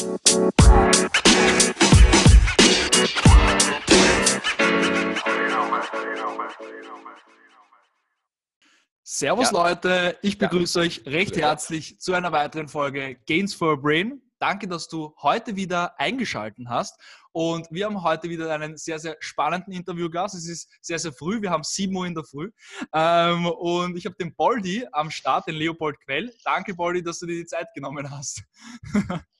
Servus ja. Leute, ich begrüße ja. euch recht herzlich zu einer weiteren Folge Gains for a Brain. Danke, dass du heute wieder eingeschaltet hast. Und wir haben heute wieder einen sehr, sehr spannenden Interviewgast. Es ist sehr, sehr früh. Wir haben 7 Uhr in der Früh. Ähm, und ich habe den Boldi am Start, den Leopold Quell. Danke, Boldi, dass du dir die Zeit genommen hast.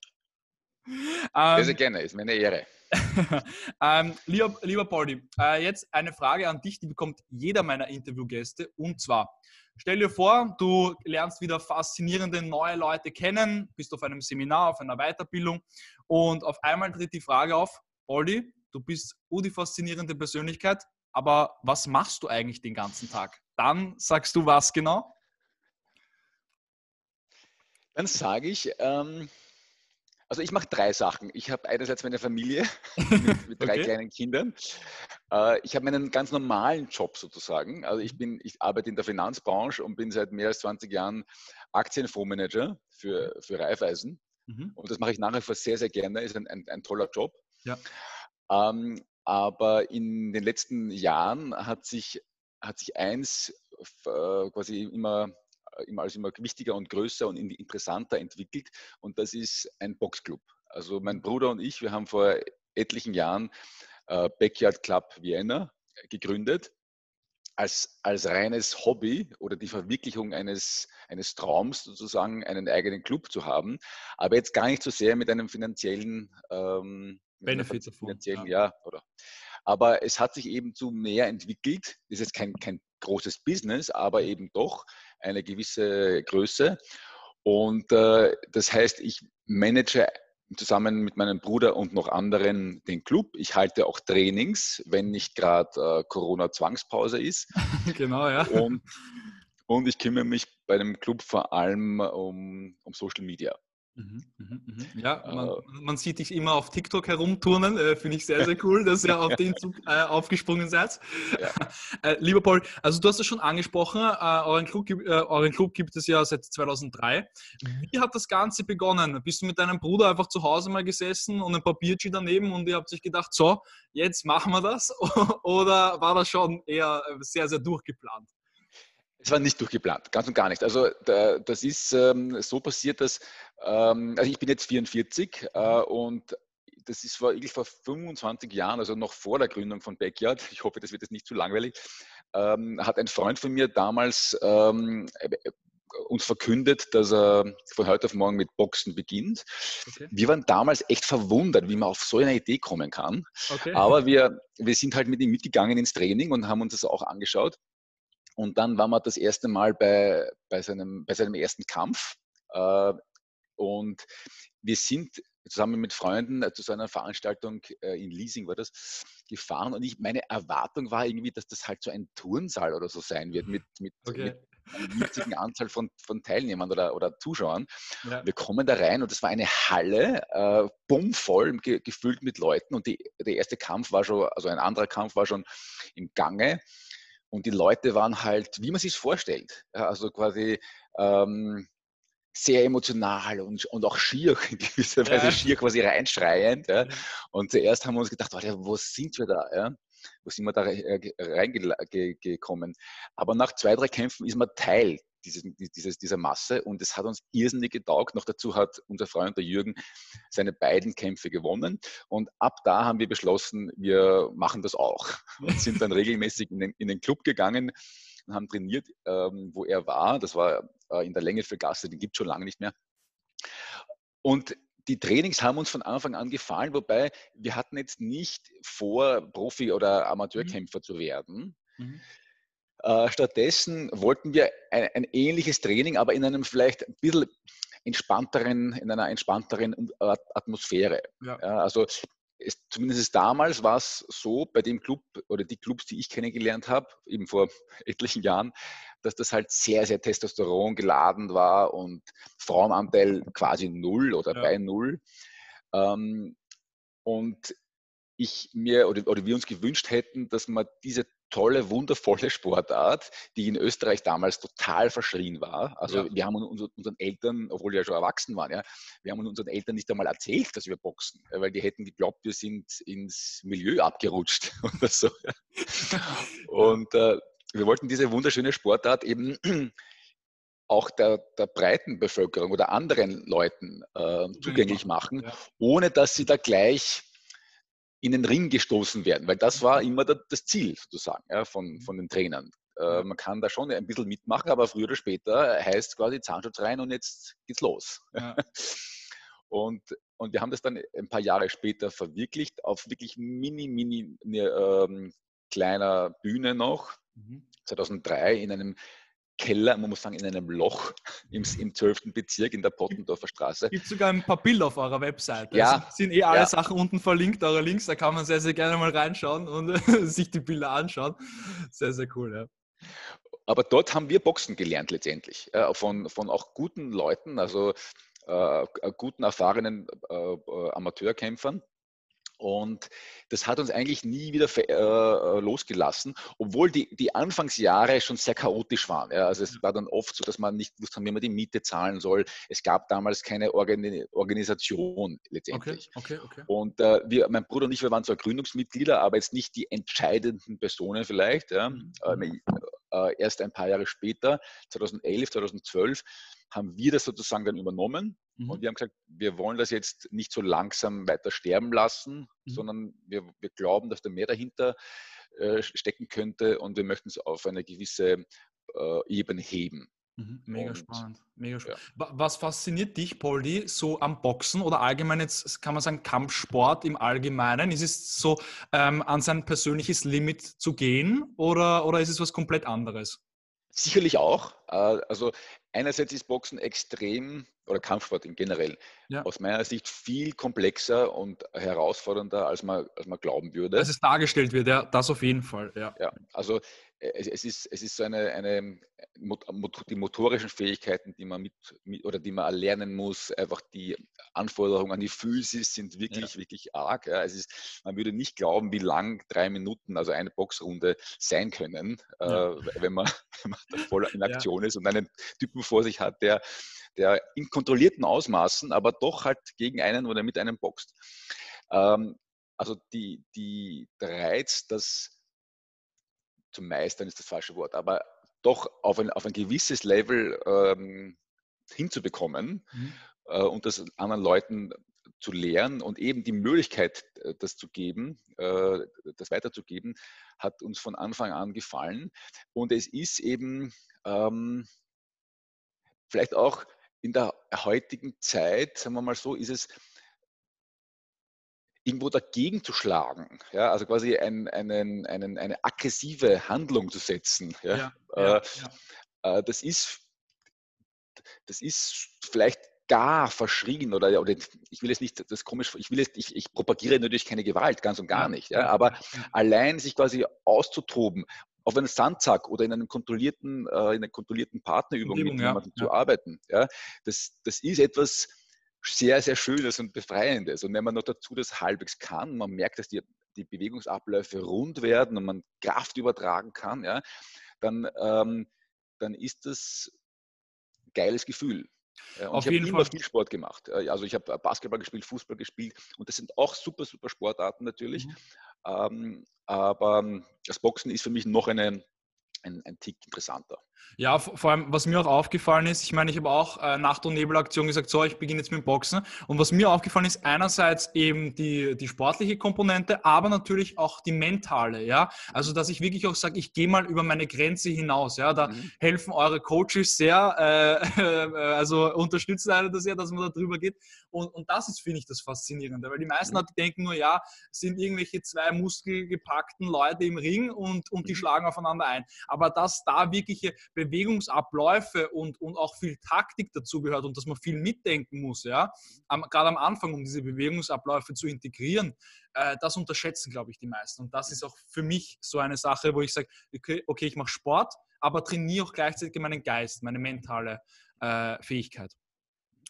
sehr, sehr gerne. Ist mir eine Ehre. ähm, lieber, lieber Poldi, äh, jetzt eine Frage an dich, die bekommt jeder meiner Interviewgäste. Und zwar, stell dir vor, du lernst wieder faszinierende neue Leute kennen, bist auf einem Seminar, auf einer Weiterbildung und auf einmal tritt die Frage auf, Poldi, du bist die faszinierende Persönlichkeit, aber was machst du eigentlich den ganzen Tag? Dann sagst du was genau? Dann sage ich, ähm, also ich mache drei Sachen. Ich habe einerseits meine Familie mit, mit drei okay. kleinen Kindern. Äh, ich habe meinen ganz normalen Job sozusagen. Also ich, bin, ich arbeite in der Finanzbranche und bin seit mehr als 20 Jahren Aktienfondsmanager für, für Raiffeisen. Mhm. Und das mache ich nach wie vor sehr, sehr gerne. Ist ein, ein, ein toller Job. Ja. Ähm, aber in den letzten Jahren hat sich, hat sich eins äh, quasi immer immer als immer wichtiger und größer und interessanter entwickelt. Und das ist ein Boxclub. Also mein mhm. Bruder und ich, wir haben vor etlichen Jahren äh, Backyard Club Vienna gegründet. Als, als reines Hobby oder die Verwirklichung eines, eines Traums sozusagen, einen eigenen Club zu haben, aber jetzt gar nicht so sehr mit einem finanziellen ähm, Benefit davon. Finanziellen, ja. ja. oder. Aber es hat sich eben zu mehr entwickelt. Das ist jetzt kein, kein großes Business, aber eben doch eine gewisse Größe. Und äh, das heißt, ich manage zusammen mit meinem Bruder und noch anderen den Club. Ich halte auch Trainings, wenn nicht gerade äh, Corona-Zwangspause ist. genau, ja. Und, und ich kümmere mich bei dem Club vor allem um, um Social Media. Mhm, mhm, mhm. Ja, man, äh. man, sieht dich immer auf TikTok herumturnen, äh, finde ich sehr, sehr cool, dass ihr auf den Zug äh, aufgesprungen seid. Ja. Äh, lieber Paul, also du hast es schon angesprochen, äh, euren Club, äh, euren, Club, gibt es ja seit 2003. Wie hat das Ganze begonnen? Bist du mit deinem Bruder einfach zu Hause mal gesessen und ein Papierchen daneben und ihr habt sich gedacht, so, jetzt machen wir das? Oder war das schon eher sehr, sehr durchgeplant? Es war nicht durchgeplant, ganz und gar nicht. Also da, das ist ähm, so passiert, dass, ähm, also ich bin jetzt 44 äh, und das ist vor, vor 25 Jahren, also noch vor der Gründung von Backyard, ich hoffe, das wird jetzt nicht zu langweilig, ähm, hat ein Freund von mir damals ähm, äh, uns verkündet, dass er von heute auf morgen mit Boxen beginnt. Okay. Wir waren damals echt verwundert, wie man auf so eine Idee kommen kann. Okay. Aber wir, wir sind halt mit ihm mitgegangen ins Training und haben uns das auch angeschaut. Und dann waren wir das erste Mal bei, bei, seinem, bei seinem ersten Kampf. Äh, und wir sind zusammen mit Freunden äh, zu so einer Veranstaltung äh, in Leasing war das gefahren und ich, meine Erwartung war irgendwie, dass das halt so ein Turnsaal oder so sein wird mit, mit, okay. mit einer winzigen Anzahl von, von Teilnehmern oder, oder Zuschauern. Ja. Wir kommen da rein und es war eine Halle, äh, bummvoll, ge, gefüllt mit Leuten und die, der erste Kampf war schon, also ein anderer Kampf war schon im Gange und die Leute waren halt, wie man sich vorstellt. Ja, also quasi ähm, sehr emotional und, und auch schier, in gewisser Weise ja. schier quasi reinschreiend. Ja. Und zuerst haben wir uns gedacht, warte, wo sind wir da? Ja? Wo sind wir da reingekommen? Aber nach zwei, drei Kämpfen ist man Teil dieses, dieses, dieser Masse und es hat uns irrsinnig getaugt. Noch dazu hat unser Freund der Jürgen seine beiden Kämpfe gewonnen und ab da haben wir beschlossen, wir machen das auch und sind dann regelmäßig in den, in den Club gegangen und haben trainiert, ähm, wo er war. Das war äh, in der Länge für Gasse, den gibt es schon lange nicht mehr. Und die Trainings haben uns von Anfang an gefallen, wobei wir hatten jetzt nicht vor, Profi- oder Amateurkämpfer mhm. zu werden. Mhm. Äh, stattdessen wollten wir ein, ein, ähnliches Training, aber in einem vielleicht ein bisschen entspannteren, in einer entspannteren Atmosphäre. Ja. Ja, also es, zumindest damals war es so bei dem Club oder die Clubs, die ich kennengelernt habe, eben vor etlichen Jahren, dass das halt sehr, sehr Testosteron geladen war und Frauenanteil quasi null oder ja. bei null. Ähm, und ich mir oder, oder wir uns gewünscht hätten, dass man diese tolle, wundervolle Sportart, die in Österreich damals total verschrien war. Also ja. wir haben unseren Eltern, obwohl wir ja schon erwachsen waren, ja, wir haben unseren Eltern nicht einmal erzählt, dass wir boxen, weil die hätten geglaubt, wir sind ins Milieu abgerutscht oder so. Und äh, wir wollten diese wunderschöne Sportart eben auch der, der breiten Bevölkerung oder anderen Leuten äh, zugänglich machen, ohne dass sie da gleich in den Ring gestoßen werden, weil das war immer das Ziel sozusagen ja, von, mhm. von den Trainern. Äh, man kann da schon ein bisschen mitmachen, aber früher oder später heißt quasi Zahnschutz rein und jetzt geht's los. Ja. und, und wir haben das dann ein paar Jahre später verwirklicht auf wirklich mini, mini ne, ähm, kleiner Bühne noch. Mhm. 2003 in einem Keller, man muss sagen, in einem Loch im, im 12. Bezirk in der Pottendorfer Straße. Es gibt sogar ein paar Bilder auf eurer Webseite. Ja. Es sind eh alle ja. Sachen unten verlinkt, eure Links, da kann man sehr, sehr gerne mal reinschauen und sich die Bilder anschauen. Sehr, sehr cool, ja. Aber dort haben wir Boxen gelernt letztendlich, äh, von, von auch guten Leuten, also äh, guten, erfahrenen äh, äh Amateurkämpfern. Und das hat uns eigentlich nie wieder äh, äh, losgelassen, obwohl die, die Anfangsjahre schon sehr chaotisch waren. Ja. Also es war dann oft so, dass man nicht wusste, wie man die Miete zahlen soll. Es gab damals keine Organi Organisation letztendlich. Okay, okay, okay. Und äh, wir, mein Bruder und ich, wir waren zwar Gründungsmitglieder, aber jetzt nicht die entscheidenden Personen vielleicht. Ja. Mhm. Äh, erst ein paar Jahre später, 2011, 2012, haben wir das sozusagen dann übernommen mhm. und wir haben gesagt, wir wollen das jetzt nicht so langsam weiter sterben lassen, mhm. sondern wir, wir glauben, dass da mehr dahinter äh, stecken könnte und wir möchten es auf eine gewisse äh, Ebene heben. Mhm, mega und, spannend. Mega spannend. Ja. Was fasziniert dich, Poldi, so am Boxen oder allgemein jetzt kann man sagen Kampfsport im Allgemeinen? Ist es so ähm, an sein persönliches Limit zu gehen oder, oder ist es was komplett anderes? Sicherlich auch. Äh, also einerseits ist Boxen extrem, oder Kampfsport in generell, ja. aus meiner Sicht viel komplexer und herausfordernder, als man, als man glauben würde. Als es dargestellt wird, ja, das auf jeden Fall. Ja, ja also es, es, ist, es ist so eine, eine die motorischen Fähigkeiten, die man mit, mit, oder die man erlernen muss, einfach die Anforderungen an die Physis sind wirklich, ja. wirklich arg. Ja. Es ist, man würde nicht glauben, wie lang drei Minuten, also eine Boxrunde sein können, ja. äh, wenn, man, wenn man voll in Aktion ist und einen Typen vor sich hat, der, der in kontrollierten Ausmaßen, aber doch halt gegen einen oder mit einem boxt. Ähm, also die, die, der Reiz, das zu meistern ist das falsche Wort, aber doch auf ein, auf ein gewisses Level ähm, hinzubekommen mhm. äh, und das anderen Leuten zu lehren und eben die Möglichkeit, äh, das zu geben, äh, das weiterzugeben, hat uns von Anfang an gefallen. Und es ist eben ähm, vielleicht auch in der heutigen Zeit, sagen wir mal so, ist es irgendwo dagegen zu schlagen, ja, also quasi ein, einen, einen, eine aggressive Handlung zu setzen. Ja, ja, äh, ja. Äh, das, ist, das ist vielleicht gar verschrien oder, oder ich will es nicht, das komisch, ich will es, ich, ich propagiere natürlich keine Gewalt, ganz und gar nicht, ja, aber allein sich quasi auszutoben, auf einem Sandsack oder in einem kontrollierten, äh, in einer kontrollierten Partnerübung Umgebung, mit jemandem zu arbeiten, ja, das, das ist etwas, sehr, sehr Schönes und Befreiendes. Und wenn man noch dazu das halbwegs kann, man merkt, dass die, die Bewegungsabläufe rund werden und man Kraft übertragen kann, ja, dann, ähm, dann ist das ein geiles Gefühl. Ja, und Auf ich habe immer Fall. viel Sport gemacht. Also ich habe Basketball gespielt, Fußball gespielt und das sind auch super, super Sportarten natürlich. Mhm. Ähm, aber das Boxen ist für mich noch eine, ein, ein Tick interessanter. Ja, vor allem, was mir auch aufgefallen ist, ich meine, ich habe auch äh, Nacht- und Nebelaktion gesagt, so, ich beginne jetzt mit dem Boxen. Und was mir aufgefallen ist, einerseits eben die, die sportliche Komponente, aber natürlich auch die mentale, ja. Also, dass ich wirklich auch sage, ich gehe mal über meine Grenze hinaus, ja. Da mhm. helfen eure Coaches sehr, äh, äh, also unterstützen eine das sehr, dass man da drüber geht. Und, und das ist, finde ich, das Faszinierende, weil die meisten mhm. denken nur, ja, sind irgendwelche zwei muskelgepackten Leute im Ring und, und die mhm. schlagen aufeinander ein. Aber dass da wirkliche Bewegungsabläufe und, und auch viel Taktik dazugehört und dass man viel mitdenken muss, ja, am, gerade am Anfang, um diese Bewegungsabläufe zu integrieren, äh, das unterschätzen, glaube ich, die meisten. Und das ist auch für mich so eine Sache, wo ich sage, okay, okay ich mache Sport, aber trainiere auch gleichzeitig meinen Geist, meine mentale äh, Fähigkeit.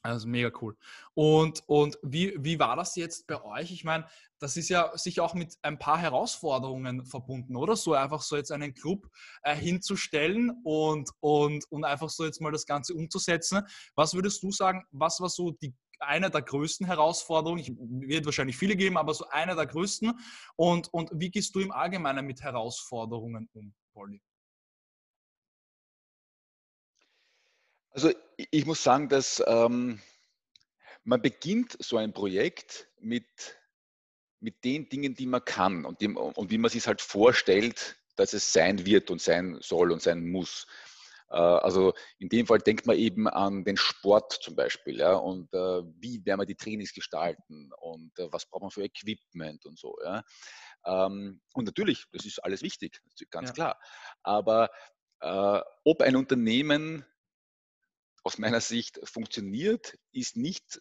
Also mega cool. Und, und wie, wie war das jetzt bei euch? Ich meine, das ist ja sicher auch mit ein paar Herausforderungen verbunden, oder? So einfach so jetzt einen Club äh, hinzustellen und, und, und einfach so jetzt mal das Ganze umzusetzen. Was würdest du sagen, was war so die eine der größten Herausforderungen, ich, wird wahrscheinlich viele geben, aber so eine der größten. Und, und wie gehst du im Allgemeinen mit Herausforderungen um, Polly? Also ich muss sagen, dass ähm, man beginnt so ein Projekt mit, mit den Dingen, die man kann und, dem, und wie man sich halt vorstellt, dass es sein wird und sein soll und sein muss. Äh, also in dem Fall denkt man eben an den Sport zum Beispiel ja, und äh, wie werden wir die Trainings gestalten und äh, was braucht man für Equipment und so. Ja. Ähm, und natürlich, das ist alles wichtig, ganz ja. klar. Aber äh, ob ein Unternehmen aus meiner Sicht funktioniert, ist nicht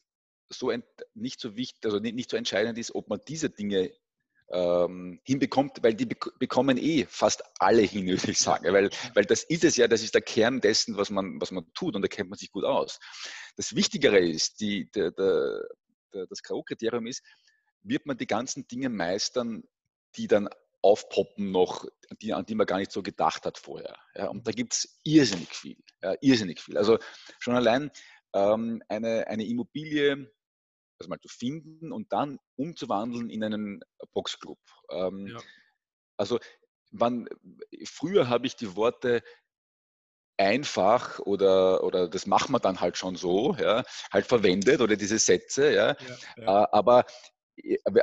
so, nicht so wichtig, also nicht, nicht so entscheidend ist, ob man diese Dinge ähm, hinbekommt, weil die bekommen eh fast alle hin, würde ich sagen. Weil, weil das ist es ja, das ist der Kern dessen, was man, was man tut und da kennt man sich gut aus. Das Wichtigere ist, die, der, der, der, das K.O.-Kriterium ist, wird man die ganzen Dinge meistern, die dann aufpoppen noch, die, an die man gar nicht so gedacht hat vorher. Ja, und da gibt es irrsinnig viel, ja, irrsinnig viel. Also schon allein ähm, eine, eine Immobilie also mal zu finden und dann umzuwandeln in einen Boxclub. Ähm, ja. Also wann, früher habe ich die Worte einfach oder, oder das machen wir dann halt schon so, ja, halt verwendet oder diese Sätze, ja. ja, ja. Äh, aber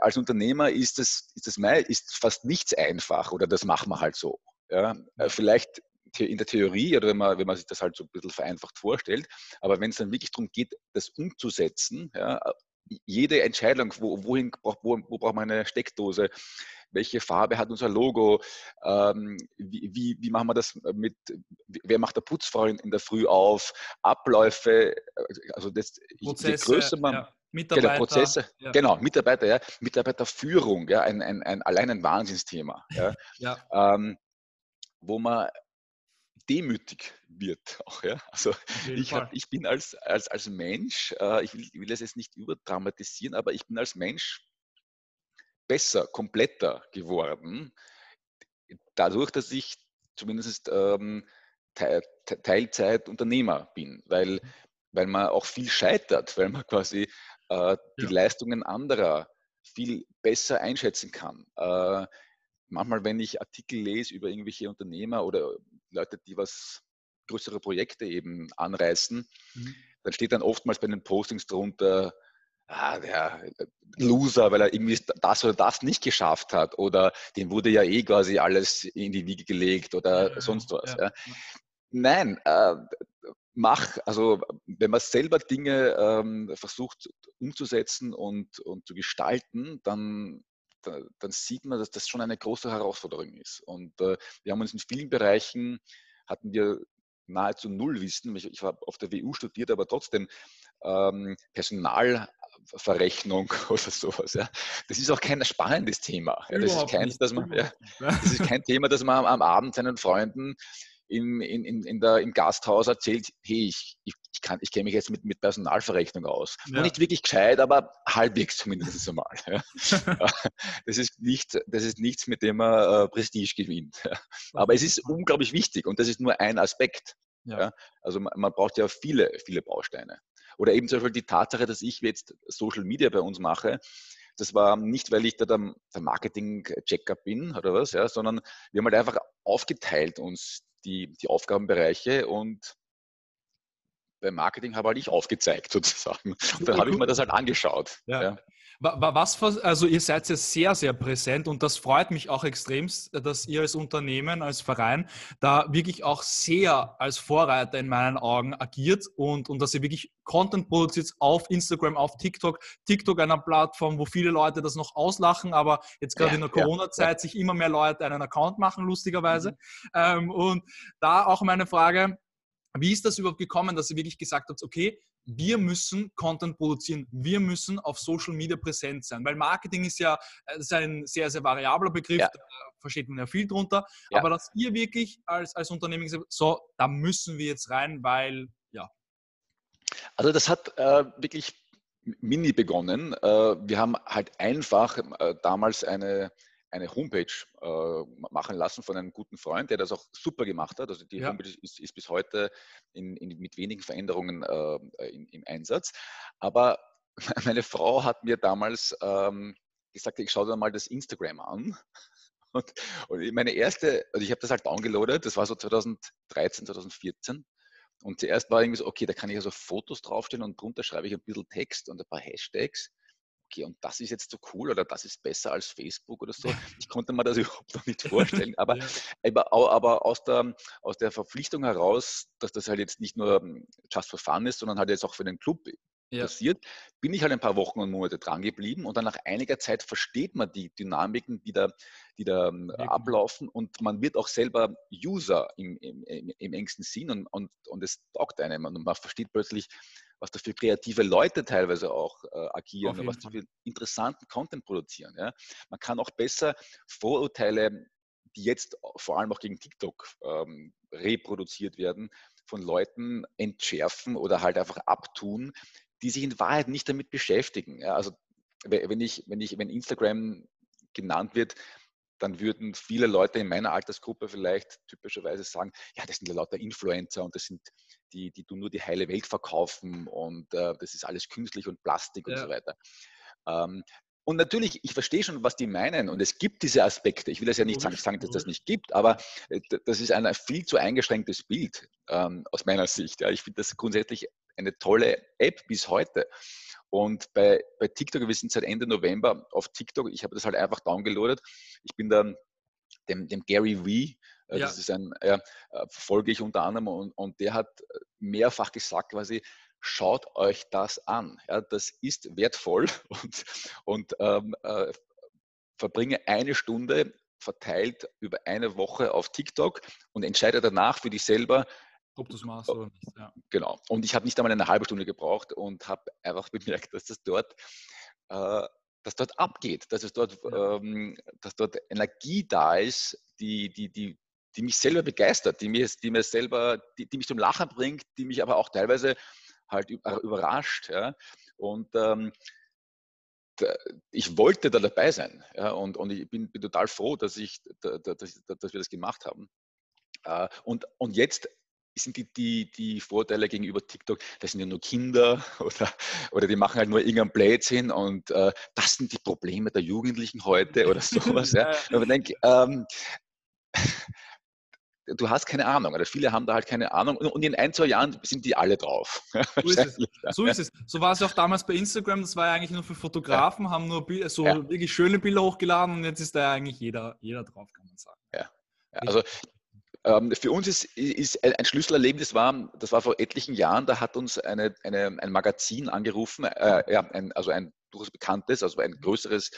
als Unternehmer ist das, ist das ist fast nichts einfach oder das machen wir halt so. Ja. Äh, vielleicht in der Theorie oder wenn man, wenn man sich das halt so ein bisschen vereinfacht vorstellt, aber wenn es dann wirklich darum geht, das umzusetzen, ja, jede Entscheidung, wo, wohin wo, wo braucht man eine Steckdose, welche Farbe hat unser Logo, ähm, wie, wie, wie, machen wir das mit, wer macht der Putzfrau in, in der Früh auf, Abläufe, also das, Prozesse, je größer man, ja. Mitarbeiter, genau, Prozesse, ja. genau, Mitarbeiter, ja, Mitarbeiterführung, ja, ein, ein, ein, allein ein Wahnsinnsthema, ja, ja. Ähm, wo man demütig wird auch. Ja? Also ich, hab, ich bin als, als, als Mensch, äh, ich, will, ich will das jetzt nicht überdramatisieren, aber ich bin als Mensch besser, kompletter geworden, dadurch, dass ich zumindest ähm, Teilzeitunternehmer bin, weil, mhm. weil man auch viel scheitert, weil man quasi äh, die ja. Leistungen anderer viel besser einschätzen kann. Äh, manchmal, wenn ich Artikel lese über irgendwelche Unternehmer oder Leute, die was größere Projekte eben anreißen, mhm. dann steht dann oftmals bei den Postings drunter, ah, der Loser, weil er irgendwie das oder das nicht geschafft hat oder dem wurde ja eh quasi alles in die Wiege gelegt oder ja, sonst was. Ja. Ja. Nein, äh, mach, also wenn man selber Dinge ähm, versucht umzusetzen und, und zu gestalten, dann dann sieht man, dass das schon eine große Herausforderung ist. Und äh, wir haben uns in vielen Bereichen, hatten wir nahezu null Wissen. Ich, ich war auf der WU studiert, aber trotzdem ähm, Personalverrechnung oder sowas. Ja. Das ist auch kein spannendes Thema. Ja. Das, ist kein, dass man, ja, das ist kein Thema, das man am Abend seinen Freunden in, in, in der, im Gasthaus erzählt, hey, ich, ich, kann, ich kenne mich jetzt mit, mit Personalverrechnung aus. Ja. nicht wirklich gescheit, aber halbwegs zumindest einmal. Ja. das, ist nicht, das ist nichts, mit dem man äh, Prestige gewinnt. Ja. Aber es ist unglaublich wichtig und das ist nur ein Aspekt. Ja. Also man, man braucht ja viele, viele Bausteine. Oder eben zum Beispiel die Tatsache, dass ich jetzt Social Media bei uns mache, das war nicht, weil ich da der, der Marketing-Checker bin oder was, ja, sondern wir haben halt einfach aufgeteilt uns die, die Aufgabenbereiche und beim Marketing habe halt ich aufgezeigt sozusagen. Und dann habe ich mir das halt angeschaut. Ja. ja. Was, also ihr seid ja sehr, sehr präsent und das freut mich auch extremst, dass ihr als Unternehmen, als Verein da wirklich auch sehr als Vorreiter in meinen Augen agiert und, und dass ihr wirklich Content produziert auf Instagram, auf TikTok. TikTok einer Plattform, wo viele Leute das noch auslachen, aber jetzt gerade ja, in der Corona-Zeit ja. sich immer mehr Leute einen Account machen, lustigerweise. Mhm. Ähm, und da auch meine Frage, wie ist das überhaupt gekommen, dass ihr wirklich gesagt habt, okay, wir müssen Content produzieren, wir müssen auf Social Media präsent sein, weil Marketing ist ja äh, ist ein sehr, sehr variabler Begriff, ja. da versteht man ja viel drunter, ja. aber dass ihr wirklich als, als Unternehmen gesagt so, da müssen wir jetzt rein, weil, ja. Also das hat äh, wirklich mini begonnen. Äh, wir haben halt einfach äh, damals eine, eine Homepage äh, machen lassen von einem guten Freund, der das auch super gemacht hat. Also die ja. Homepage ist, ist, bis heute in, in, mit wenigen Veränderungen äh, in, im Einsatz. Aber meine Frau hat mir damals ähm, gesagt, ich schaue da mal das Instagram an. Und, und meine erste, also ich habe das halt downgeloadet, das war so 2013, 2014. Und zuerst war irgendwie so, okay, da kann ich also Fotos draufstellen und drunter schreibe ich ein bisschen Text und ein paar Hashtags. Okay, und das ist jetzt so cool oder das ist besser als Facebook oder so. Ich konnte mir das überhaupt noch nicht vorstellen. Aber, aber, aber aus, der, aus der Verpflichtung heraus, dass das halt jetzt nicht nur hm, just for fun ist, sondern halt jetzt auch für den Club ja. passiert, bin ich halt ein paar Wochen und Monate dran geblieben und dann nach einiger Zeit versteht man die Dynamiken, die da, die da ähm, ja. ablaufen und man wird auch selber User im, im, im engsten Sinn und, und, und es taugt einem und man versteht plötzlich, was da für kreative Leute teilweise auch äh, agieren und was die für interessanten Content produzieren. Ja. Man kann auch besser Vorurteile, die jetzt vor allem auch gegen TikTok ähm, reproduziert werden, von Leuten entschärfen oder halt einfach abtun, die sich in Wahrheit nicht damit beschäftigen. Ja, also wenn ich, wenn ich, wenn Instagram genannt wird, dann würden viele Leute in meiner Altersgruppe vielleicht typischerweise sagen, ja, das sind ja lauter Influencer und das sind die, die du nur die heile Welt verkaufen und äh, das ist alles künstlich und Plastik und ja. so weiter. Ähm, und natürlich, ich verstehe schon, was die meinen und es gibt diese Aspekte. Ich will das ja nicht sagen, sagen dass das nicht gibt, aber äh, das ist ein viel zu eingeschränktes Bild ähm, aus meiner Sicht. Ja. Ich finde das grundsätzlich eine tolle App bis heute. Und bei, bei TikTok, wir sind seit Ende November auf TikTok, ich habe das halt einfach downgeloadet. Ich bin dann dem, dem Gary Vee, äh, ja. das ist ein, äh, folge ich unter anderem und, und der hat mehrfach gesagt quasi, schaut euch das an. Ja, das ist wertvoll und, und ähm, äh, verbringe eine Stunde verteilt über eine Woche auf TikTok und entscheide danach für dich selber, ob du es machst oder nicht. Ja. Genau. Und ich habe nicht einmal eine halbe Stunde gebraucht und habe einfach bemerkt, dass das dort, äh, dass dort abgeht, dass es dort, ja. ähm, dass dort Energie da ist, die, die, die, die mich selber begeistert, die mir, die mir selber, die, die mich zum Lachen bringt, die mich aber auch teilweise halt überrascht. Ja. Und ähm, ich wollte da dabei sein. Ja, und, und ich bin, bin total froh, dass, ich, dass, dass wir das gemacht haben. Äh, und, und jetzt sind die, die, die Vorteile gegenüber TikTok, das sind ja nur Kinder oder, oder die machen halt nur irgendeinen Blödsinn und äh, das sind die Probleme der Jugendlichen heute oder sowas. ja. Und ich denke, ähm, du hast keine Ahnung oder viele haben da halt keine Ahnung und in ein, zwei Jahren sind die alle drauf. So ist es. So, ist es. so war es auch damals bei Instagram, das war ja eigentlich nur für Fotografen, ja. haben nur so ja. wirklich schöne Bilder hochgeladen und jetzt ist da eigentlich jeder, jeder drauf, kann man sagen. Ja. Also für uns ist, ist ein Schlüsselerlebnis war, das war vor etlichen Jahren, da hat uns eine, eine, ein Magazin angerufen, äh, ja, ein, also ein durchaus bekanntes, also ein größeres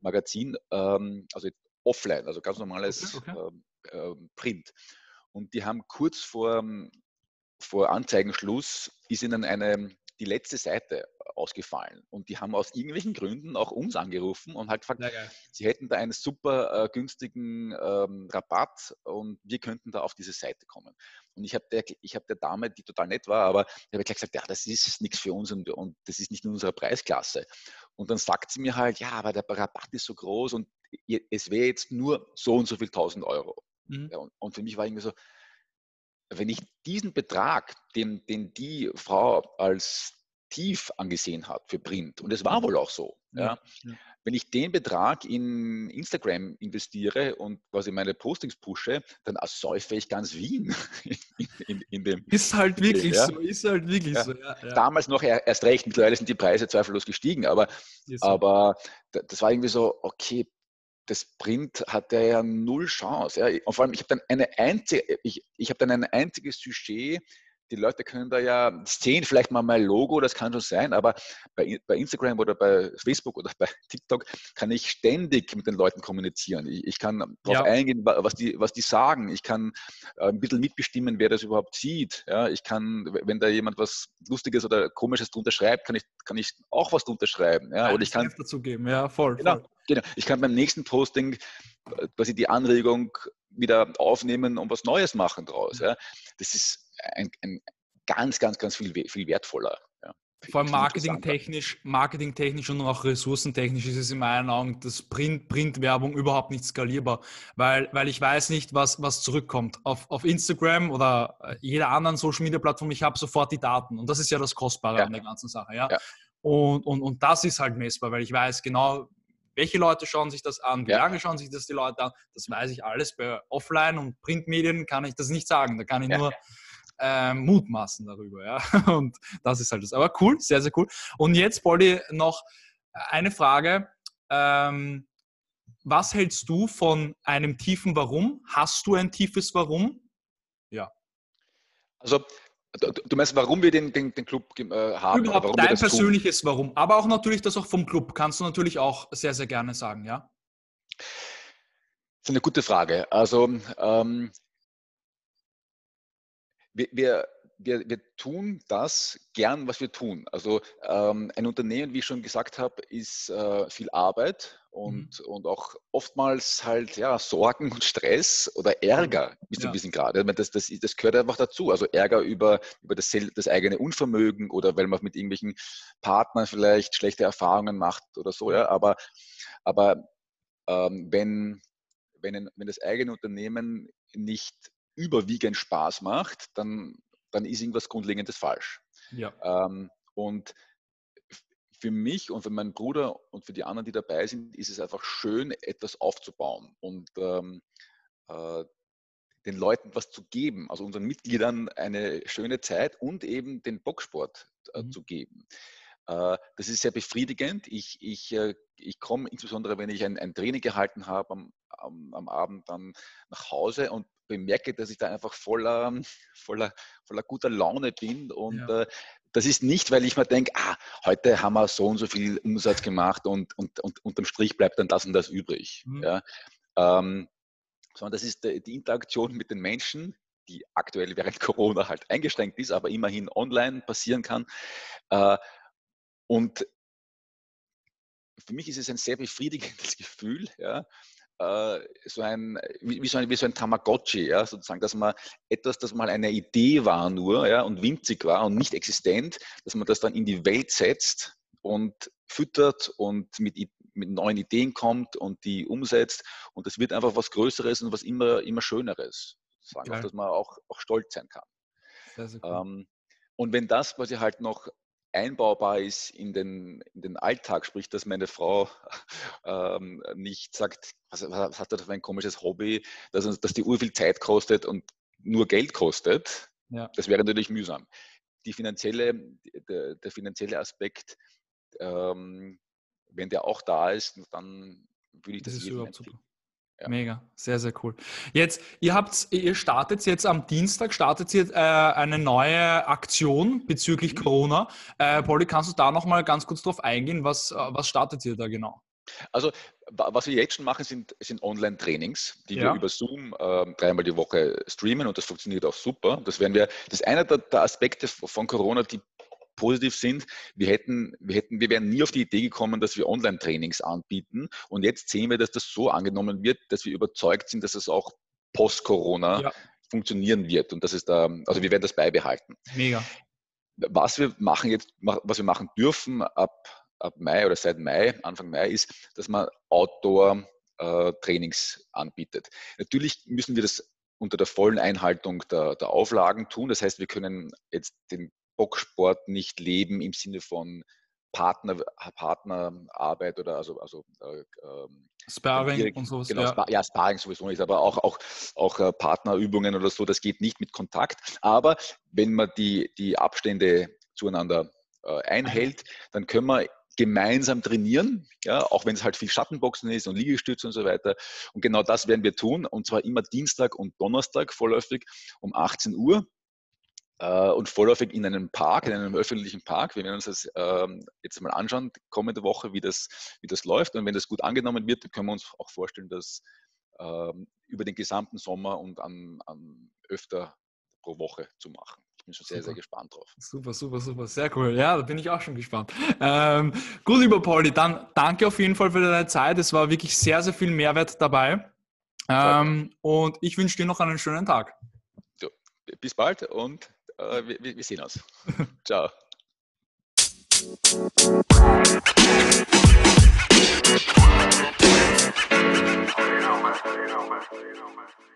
Magazin, ähm, also offline, also ganz normales okay, okay. Ähm, Print. Und die haben kurz vor, vor Anzeigenschluss ist ihnen eine, die letzte Seite ausgefallen. Und die haben aus irgendwelchen Gründen auch uns angerufen und halt gefragt, sie hätten da einen super äh, günstigen ähm, Rabatt und wir könnten da auf diese Seite kommen. Und ich habe der, hab der Dame, die total nett war, aber ich habe gleich gesagt, ja, das ist nichts für uns und, und das ist nicht in unserer Preisklasse. Und dann sagt sie mir halt, ja, aber der Rabatt ist so groß und es wäre jetzt nur so und so viel 1000 Euro. Mhm. Ja, und, und für mich war irgendwie so, wenn ich diesen Betrag, den, den die Frau als tief angesehen hat für Print. Und es war wohl auch so. Ja. ja. Wenn ich den Betrag in Instagram investiere und quasi meine Postings pushe, dann ersäufe ich ganz Wien. In, in, in dem ist halt wirklich ja. so, ist halt wirklich so. Damals noch erst recht, mittlerweile sind die Preise zweifellos gestiegen, aber, aber das war irgendwie so, okay, das Print hatte ja null Chance. Ja. Und vor allem, ich habe dann eine einzige, ich, ich habe dann ein einziges Sujet die Leute können da ja sehen, vielleicht mal mein Logo, das kann schon sein, aber bei, bei Instagram oder bei Facebook oder bei TikTok kann ich ständig mit den Leuten kommunizieren. Ich, ich kann darauf ja. eingehen, was die, was die sagen. Ich kann äh, ein bisschen mitbestimmen, wer das überhaupt sieht. Ja, ich kann, wenn da jemand was Lustiges oder Komisches drunter schreibt, kann ich, kann ich auch was drunter schreiben. Ja, oder ich kann dazu geben, ja, voll. Genau, voll. Genau. Ich kann beim nächsten Posting äh, quasi die Anregung wieder aufnehmen und was Neues machen draus. Ja. Das ist ein, ein ganz, ganz, ganz viel, viel wertvoller. vor allem marketingtechnisch, marketingtechnisch und auch ressourcentechnisch ist es in meinen Augen das Print, Printwerbung überhaupt nicht skalierbar, weil, weil ich weiß nicht, was, was zurückkommt. Auf, auf Instagram oder äh, jeder anderen Social Media Plattform, ich habe sofort die Daten und das ist ja das Kostbare ja. an der ganzen Sache. Ja? ja. Und, und, und das ist halt messbar, weil ich weiß genau, welche Leute schauen sich das an, wie ja. lange schauen sich das die Leute an. Das weiß ich alles. Bei Offline- und Printmedien kann ich das nicht sagen. Da kann ich nur ähm, mutmaßen darüber. Ja? Und das ist halt das. Aber cool, sehr, sehr cool. Und jetzt, Polly, noch eine Frage. Ähm, was hältst du von einem tiefen Warum? Hast du ein tiefes Warum? Ja. Also Du meinst, warum wir den, den, den Club äh, haben? Überhaupt warum dein persönliches tun? Warum. Aber auch natürlich das auch vom Club. Kannst du natürlich auch sehr, sehr gerne sagen, ja? Das ist eine gute Frage. Also ähm, wir, wir, wir, wir, tun das gern, was wir tun. Also ähm, ein Unternehmen, wie ich schon gesagt habe, ist äh, viel Arbeit und, mhm. und auch oftmals halt ja, Sorgen und Stress oder Ärger bis zu ja. bisschen gerade. Das, das, das gehört einfach dazu. Also Ärger über, über das, das eigene Unvermögen oder weil man mit irgendwelchen Partnern vielleicht schlechte Erfahrungen macht oder so. Ja. Aber, aber ähm, wenn, wenn, wenn das eigene Unternehmen nicht überwiegend Spaß macht, dann, dann ist irgendwas Grundlegendes falsch. Ja. Ähm, und für mich und für meinen Bruder und für die anderen, die dabei sind, ist es einfach schön, etwas aufzubauen und ähm, äh, den Leuten was zu geben, also unseren Mitgliedern eine schöne Zeit und eben den Boxsport äh, mhm. zu geben. Äh, das ist sehr befriedigend. Ich, ich, äh, ich komme insbesondere, wenn ich ein, ein Training gehalten habe am, am, am Abend dann nach Hause und bemerke, dass ich da einfach voller, voller, voller guter Laune bin. Und ja. äh, das ist nicht, weil ich mir denke, ah, heute haben wir so und so viel Umsatz gemacht und, und, und unterm Strich bleibt dann das und das übrig. Mhm. Ja? Ähm, sondern das ist die Interaktion mit den Menschen, die aktuell während Corona halt eingeschränkt ist, aber immerhin online passieren kann. Äh, und für mich ist es ein sehr befriedigendes Gefühl, ja, äh, so ein, wie, so ein, wie so ein Tamagotchi, ja, sozusagen, dass man etwas, das mal eine Idee war nur ja, und winzig war und nicht existent, dass man das dann in die Welt setzt und füttert und mit, mit neuen Ideen kommt und die umsetzt und das wird einfach was Größeres und was immer, immer Schöneres, sozusagen, auf das man auch, auch stolz sein kann. Cool. ähm, und wenn das quasi halt noch einbaubar ist in den, in den Alltag, sprich, dass meine Frau ähm, nicht sagt, was, was, hat er für ein komisches Hobby, dass, dass die Uhr viel Zeit kostet und nur Geld kostet, ja. das wäre natürlich mühsam. Die finanzielle, der, der finanzielle Aspekt, ähm, wenn der auch da ist, dann würde ich das, das jedem. Ja. Mega, sehr, sehr cool. Jetzt, ihr habt, ihr startet jetzt am Dienstag, startet ihr äh, eine neue Aktion bezüglich mhm. Corona. Äh, Polly, kannst du da nochmal ganz kurz drauf eingehen? Was, äh, was startet ihr da genau? Also, was wir jetzt schon machen, sind, sind Online-Trainings, die ja. wir über Zoom äh, dreimal die Woche streamen und das funktioniert auch super. Das werden wir, das ist einer der, der Aspekte von Corona, die positiv sind. Wir hätten, wir hätten, wir wären nie auf die Idee gekommen, dass wir Online-Trainings anbieten. Und jetzt sehen wir, dass das so angenommen wird, dass wir überzeugt sind, dass es auch post-Corona ja. funktionieren wird. Und das ist da, also wir werden das beibehalten. Mega. Was wir machen jetzt, was wir machen dürfen ab, ab Mai oder seit Mai, Anfang Mai, ist, dass man Outdoor äh, Trainings anbietet. Natürlich müssen wir das unter der vollen Einhaltung der, der, Auflagen tun. Das heißt, wir können jetzt den Boxsport nicht leben im Sinne von Partner, Partnerarbeit oder also, also äh, ähm, Sparring direkt, und sowas. Genau, ja. ja, Sparring sowieso nicht, aber auch, auch, auch äh, Partnerübungen oder so, das geht nicht mit Kontakt. Aber wenn man die, die Abstände zueinander äh, einhält, dann können wir gemeinsam trainieren, ja, auch wenn es halt viel Schattenboxen ist und Liegestütze und so weiter. Und genau das werden wir tun, und zwar immer Dienstag und Donnerstag vorläufig um 18 Uhr äh, und vorläufig in einem Park, in einem öffentlichen Park. Wir werden uns das ähm, jetzt mal anschauen, kommende Woche, wie das, wie das läuft. Und wenn das gut angenommen wird, dann können wir uns auch vorstellen, das ähm, über den gesamten Sommer und an, an öfter pro Woche zu machen. Ich bin schon sehr, super. sehr gespannt drauf. Super, super, super. Sehr cool. Ja, da bin ich auch schon gespannt. Ähm, gut, lieber Pauli, dann danke auf jeden Fall für deine Zeit. Es war wirklich sehr, sehr viel Mehrwert dabei. Ähm, und ich wünsche dir noch einen schönen Tag. So, bis bald und äh, wir, wir sehen uns. Ciao. you know, man. You know, man.